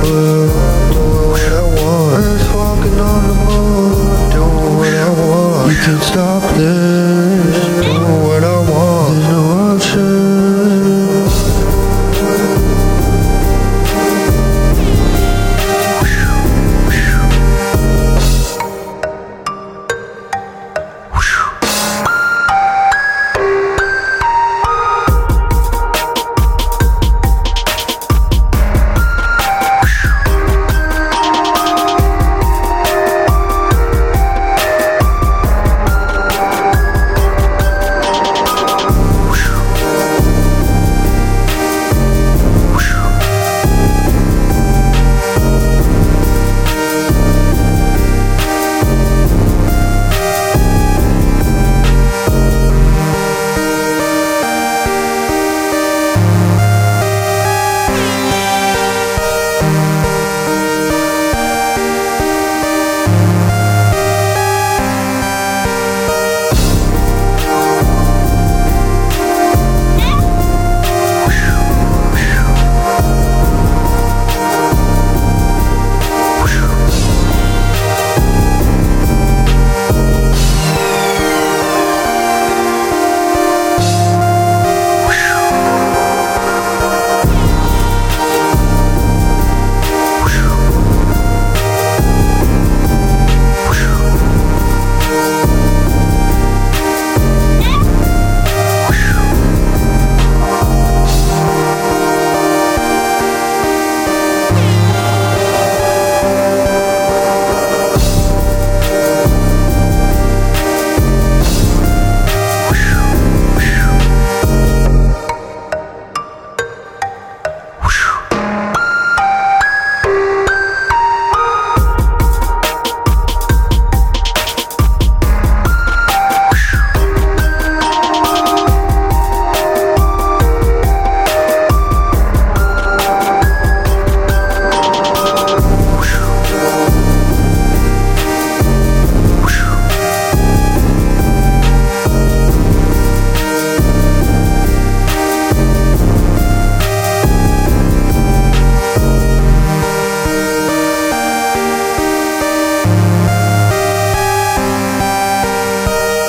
what I want. Walking on the moon. What I want. Can stop this.